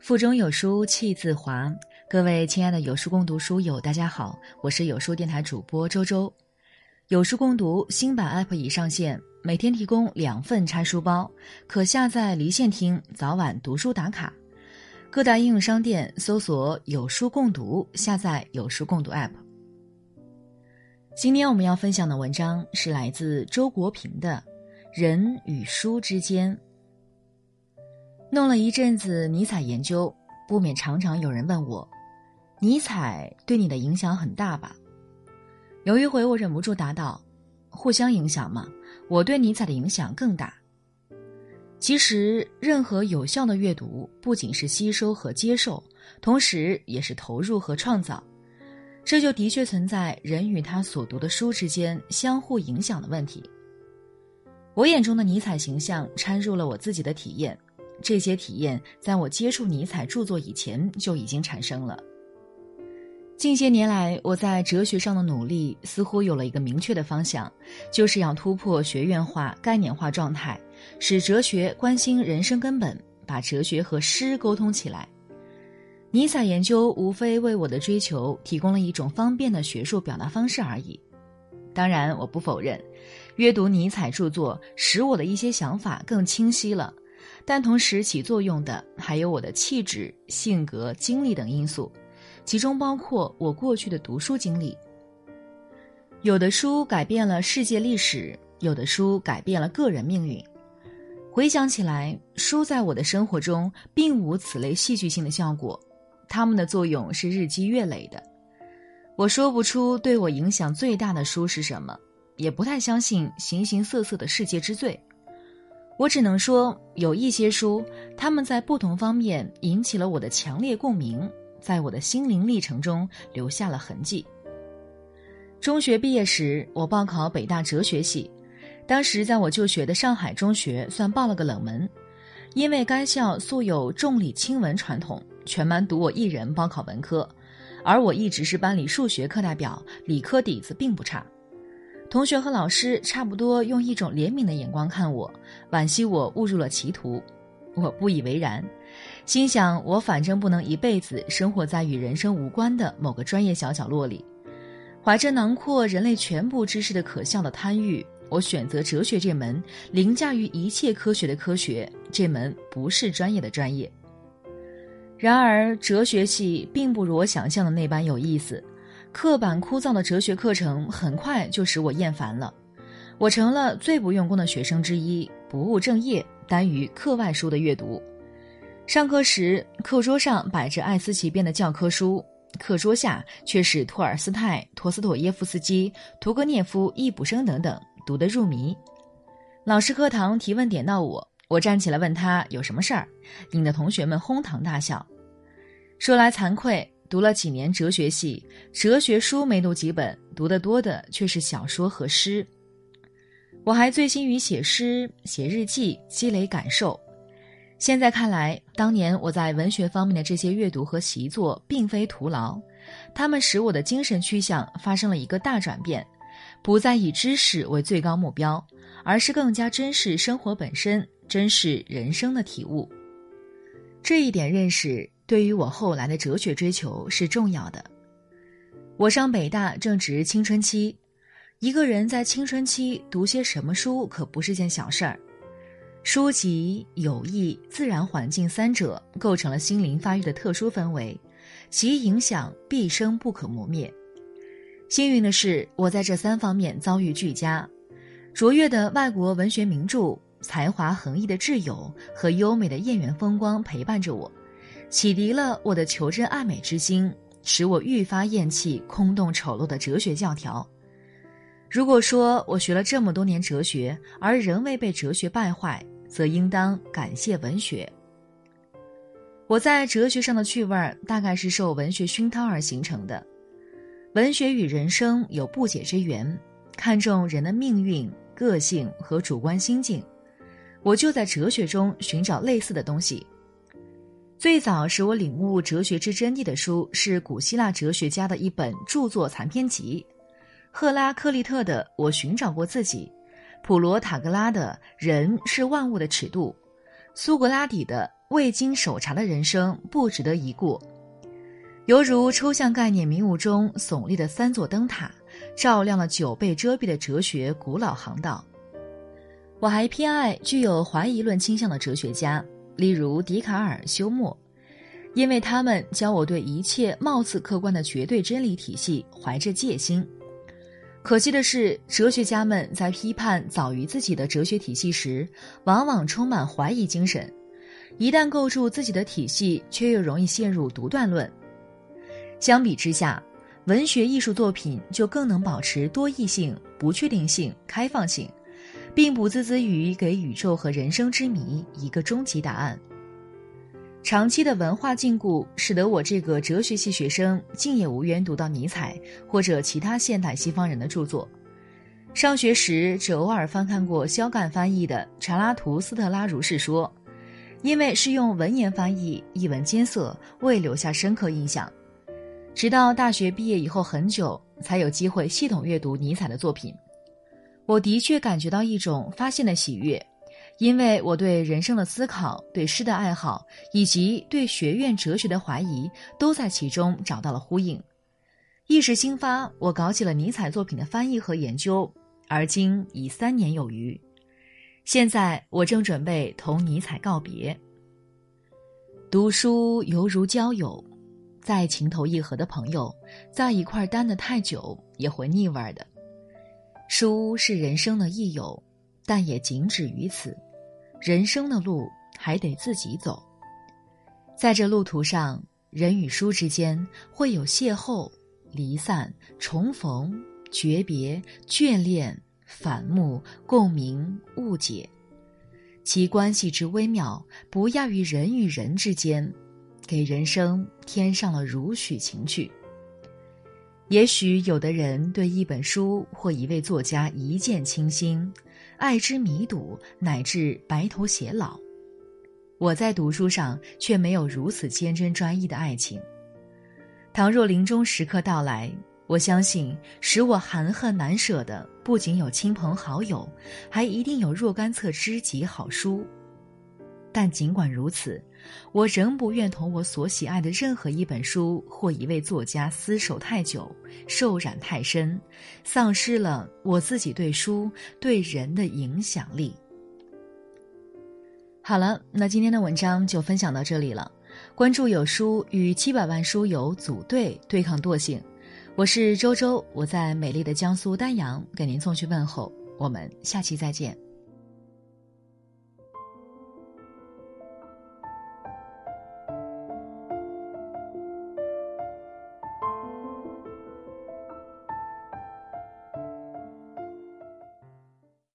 腹中有书气自华，各位亲爱的有书共读书友，大家好，我是有书电台主播周周。有书共读新版 App 已上线，每天提供两份拆书包，可下载离线听，早晚读书打卡。各大应用商店搜索“有书共读”，下载有书共读 App。今天我们要分享的文章是来自周国平的《人与书之间》。弄了一阵子尼采研究，不免常常有人问我：“尼采对你的影响很大吧？”有一回我忍不住答道：“互相影响嘛，我对尼采的影响更大。”其实，任何有效的阅读不仅是吸收和接受，同时也是投入和创造。这就的确存在人与他所读的书之间相互影响的问题。我眼中的尼采形象掺入了我自己的体验。这些体验在我接触尼采著作以前就已经产生了。近些年来，我在哲学上的努力似乎有了一个明确的方向，就是要突破学院化、概念化状态，使哲学关心人生根本，把哲学和诗沟通起来。尼采研究无非为我的追求提供了一种方便的学术表达方式而已。当然，我不否认，阅读尼采著作使我的一些想法更清晰了。但同时起作用的还有我的气质、性格、经历等因素，其中包括我过去的读书经历。有的书改变了世界历史，有的书改变了个人命运。回想起来，书在我的生活中并无此类戏剧性的效果，它们的作用是日积月累的。我说不出对我影响最大的书是什么，也不太相信形形色色的世界之最。我只能说，有一些书，他们在不同方面引起了我的强烈共鸣，在我的心灵历程中留下了痕迹。中学毕业时，我报考北大哲学系，当时在我就学的上海中学算报了个冷门，因为该校素有重理轻文传统，全班独我一人报考文科，而我一直是班里数学课代表，理科底子并不差。同学和老师差不多用一种怜悯的眼光看我，惋惜我误入了歧途。我不以为然，心想我反正不能一辈子生活在与人生无关的某个专业小角落里。怀着囊括人类全部知识的可笑的贪欲，我选择哲学这门凌驾于一切科学的科学，这门不是专业的专业。然而，哲学系并不如我想象的那般有意思。刻板枯燥的哲学课程很快就使我厌烦了，我成了最不用功的学生之一，不务正业，耽于课外书的阅读。上课时，课桌上摆着艾思奇编的教科书，课桌下却是托尔斯泰、陀思妥耶夫斯基、屠格涅夫、易卜生等等，读得入迷。老师课堂提问点到我，我站起来问他有什么事儿，引得同学们哄堂大笑。说来惭愧。读了几年哲学系，哲学书没读几本，读得多的却是小说和诗。我还醉心于写诗、写日记，积累感受。现在看来，当年我在文学方面的这些阅读和习作，并非徒劳，他们使我的精神趋向发生了一个大转变，不再以知识为最高目标，而是更加珍视生活本身，珍视人生的体悟。这一点认识。对于我后来的哲学追求是重要的。我上北大正值青春期，一个人在青春期读些什么书可不是件小事儿。书籍、友谊、自然环境三者构成了心灵发育的特殊氛围，其影响毕生不可磨灭。幸运的是，我在这三方面遭遇俱佳：卓越的外国文学名著、才华横溢的挚友和优美的燕园风光陪伴着我。启迪了我的求真爱美之心，使我愈发厌弃空洞丑陋的哲学教条。如果说我学了这么多年哲学，而仍未被哲学败坏，则应当感谢文学。我在哲学上的趣味儿，大概是受文学熏陶而形成的。文学与人生有不解之缘，看重人的命运、个性和主观心境，我就在哲学中寻找类似的东西。最早使我领悟哲学之真谛的书是古希腊哲学家的一本著作残篇集，赫拉克利特的《我寻找过自己》，普罗塔格拉的《人是万物的尺度》，苏格拉底的《未经审查的人生不值得一过。犹如抽象概念迷雾中耸立的三座灯塔，照亮了久被遮蔽的哲学古老航道。我还偏爱具有怀疑论倾向的哲学家，例如笛卡尔、休谟，因为他们教我对一切貌似客观的绝对真理体系怀着戒心。可惜的是，哲学家们在批判早于自己的哲学体系时，往往充满怀疑精神；一旦构筑自己的体系，却又容易陷入独断论。相比之下，文学艺术作品就更能保持多义性、不确定性、开放性，并不孜孜于给宇宙和人生之谜一个终极答案。长期的文化禁锢，使得我这个哲学系学生竟也无缘读到尼采或者其他现代西方人的著作。上学时只偶尔翻看过肖干翻译的《查拉图斯特拉如是说》，因为是用文言翻译，一文艰涩，未留下深刻印象。直到大学毕业以后很久，才有机会系统阅读尼采的作品。我的确感觉到一种发现的喜悦，因为我对人生的思考、对诗的爱好以及对学院哲学的怀疑，都在其中找到了呼应。一时兴发，我搞起了尼采作品的翻译和研究，而今已三年有余。现在我正准备同尼采告别。读书犹如交友。再情投意合的朋友，在一块儿待得太久也会腻味儿的。书是人生的益友，但也仅止于此。人生的路还得自己走。在这路途上，人与书之间会有邂逅、离散、重逢、诀别、眷恋、反目、共鸣、误解，其关系之微妙，不亚于人与人之间。给人生添上了如许情趣。也许有的人对一本书或一位作家一见倾心，爱之弥笃，乃至白头偕老。我在读书上却没有如此坚贞专一的爱情。倘若临终时刻到来，我相信使我含恨难舍的不仅有亲朋好友，还一定有若干册知己好书。但尽管如此。我仍不愿同我所喜爱的任何一本书或一位作家厮守太久，受染太深，丧失了我自己对书对人的影响力。好了，那今天的文章就分享到这里了。关注有书，与七百万书友组队对抗惰性。我是周周，我在美丽的江苏丹阳给您送去问候。我们下期再见。